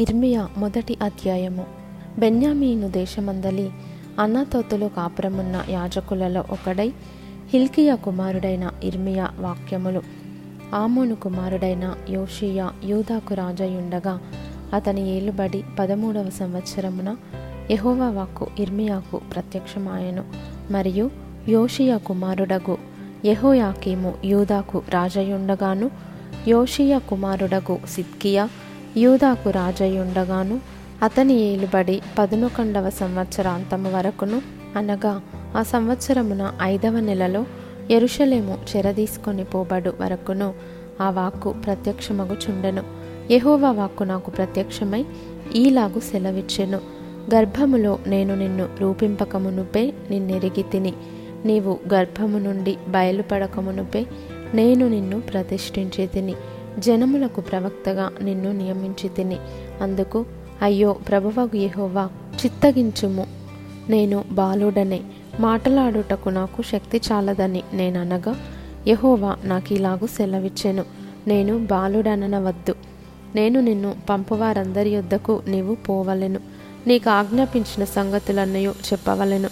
ఇర్మియా మొదటి అధ్యాయము. బెన్యామీను దేశమందలి అన్నతోతులు కాపురమున్న యాజకులలో ఒకడై హిల్కియా కుమారుడైన ఇర్మియా వాక్యములు. ఆమోను కుమారుడైన యోషియా యూదాకు రాజయుండగా అతని ఏలుబడి పదమూడవ సంవత్సరమున యహోవా వాక్కు ఇర్మియాకు ప్రత్యక్షమాయను. మరియు యోషియా కుమారుడగు యహోయాకీము యూదాకు రాజయుండగాను యోషియా కుమారుడగు సిద్కియా యూదాకు రాజయ్యుండగాను అతని ఏలుబడి పదునొకండవ సంవత్సరాంతము వరకును అనగా ఆ సంవత్సరమున ఐదవ నెలలో ఎరుషలేము చెరదీసుకొని పోబడు వరకును ఆ వాక్కు ప్రత్యక్షమగుచుండెను. యహోవా వాక్కు నాకు ప్రత్యక్షమై ఈలాగు సెలవిచ్చెను. గర్భములో నేను నిన్ను రూపింపకమునుపే నిన్నెరిగి తిని నీవు గర్భము నుండి బయలుపడకమునుపే నేను నిన్ను ప్రతిష్ఠించి తిని జనములకు ప్రవక్తగా నిన్ను నియమించి తిని. అందుకు అయ్యో ప్రభువగు యహోవా చిత్తగించుము. నేను బాలుడనే. మాటలాడుటకు నాకు శక్తి చాలదని నేననగా యహోవా నాకు ఇలాగు సెలవిచ్చెను. నేను బాలుడననవద్దు. నేను నిన్ను పంపువారందరి యొద్దకు నీవు పోవలెను. నీకు ఆజ్ఞాపించిన సంగతులన్నయో చెప్పవలెను.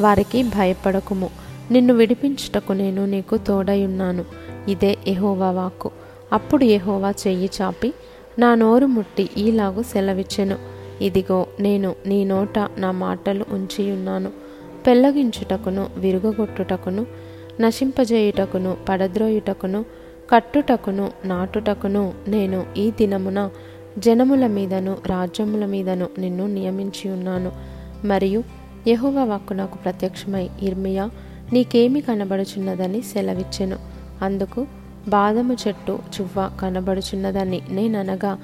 వారికి భయపడకుము. నిన్ను విడిపించుటకు నేను నీకు తోడయున్నాను ఇదే యహోవా వాక్కు. అప్పుడు యహోవా చెయ్యి చాపి నా నోరు ముట్టి ఈలాగు సెలవిచ్చెను. ఇదిగో నేను నీ నోట నా మాటలు ఉంచియున్నాను. పెళ్ళగించుటకును విరుగగొట్టుటకును నశింపజేయుటకును పడద్రోయుటకును కట్టుటకును నాటుటకును నేను ఈ దినమున జనముల మీదను రాజ్యముల మీదను నిన్ను నియమించి ఉన్నాను మరియు యెహోవా వాక్కు నాకు ప్రత్యక్షమై ఇర్మియా నీకేమి కనబడుచున్నదని సెలవిచ్చెను. అందుకు బాదము చెట్టు చువ్వ కనబడుచున్నదని నేననగా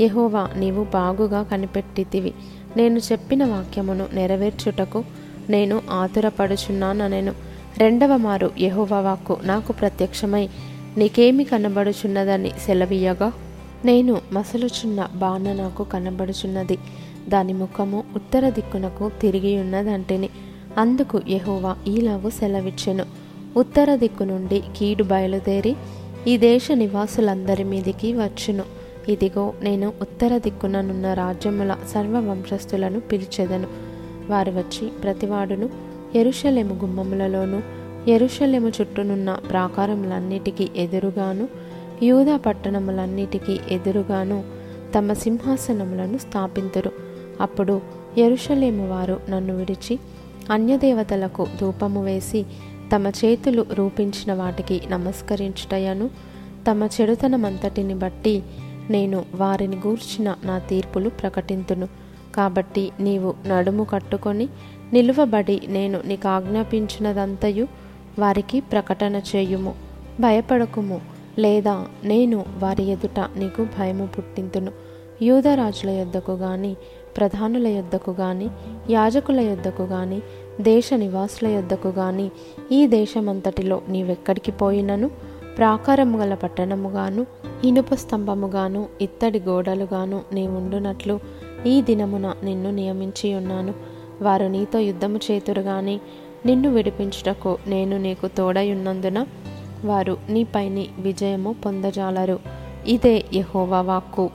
యహోవా నీవు బాగుగా కనిపెట్టితివి. నేను చెప్పిన వాక్యమును నెరవేర్చుటకు నేను ఆతురపడుచున్నాననెను. రెండవ మారు యహోవా వాక్కు నాకు ప్రత్యక్షమై నీకేమి కనబడుచున్నదని సెలవీయగా? నేను మసలుచున్న బాణ నాకు కనబడుచున్నది. దాని ముఖము ఉత్తర దిక్కునకు తిరిగి ఉన్నదంటిని అందుకు యహోవా ఈలాగు సెలవిచ్చెను. ఉత్తర దిక్కు నుండి కీడు బయలుదేరి ఈ దేశ నివాసులందరి మీదికి వచ్చును. ఇదిగో నేను ఉత్తర దిక్కుననున్న రాజ్యముల సర్వ వంశస్థులను పిలిచెదను. వారు వచ్చి ప్రతివాడును ఎరుషలేము గుమ్మములలోను ఎరుషలేము చుట్టూనున్న ప్రాకారములన్నిటికీ ఎదురుగాను యూదా పట్టణములన్నిటికీ ఎదురుగాను తమ సింహాసనములను స్థాపింతురు. అప్పుడు ఎరుషలేము వారు నన్ను విడిచి అన్యదేవతలకు ధూపము వేసి తమ చేతులు రూపించిన వాటికి నమస్కరించుటయను. తమ చెడుతనమంతటిని బట్టి నేను వారిని గూర్చిన నా తీర్పులు ప్రకటింతును. కాబట్టి నీవు నడుము కట్టుకొని నిలువబడి నేను నీకు ఆజ్ఞాపించినదంతయు వారికి ప్రకటన చేయుము. భయపడకుము లేదా నేను వారి ఎదుట నీకు భయము పుట్టింతును. యూదరాజుల యొద్దకు గాని ప్రధానుల యొద్దకు గాని యాజకుల యొద్దకు గాని దేశ నివాసుల యొద్దకు గాని ఈ దేశమంతటిలో నీవెక్కడికి పోయినను? ప్రాకారము గల పట్టణముగాను ఇనుప స్తంభముగాను ఇత్తడి గోడలుగాను నీవుండునట్లు ఈ దినమున నిన్ను నియమించి ఉన్నాను. వారు నీతో యుద్ధము చేతురు గాని నిన్ను విడిపించుటకు నేను నీకు తోడయున్నందున వారు నీపైని విజయము పొందజాలరు. ఇదే యహోవా వాక్కు.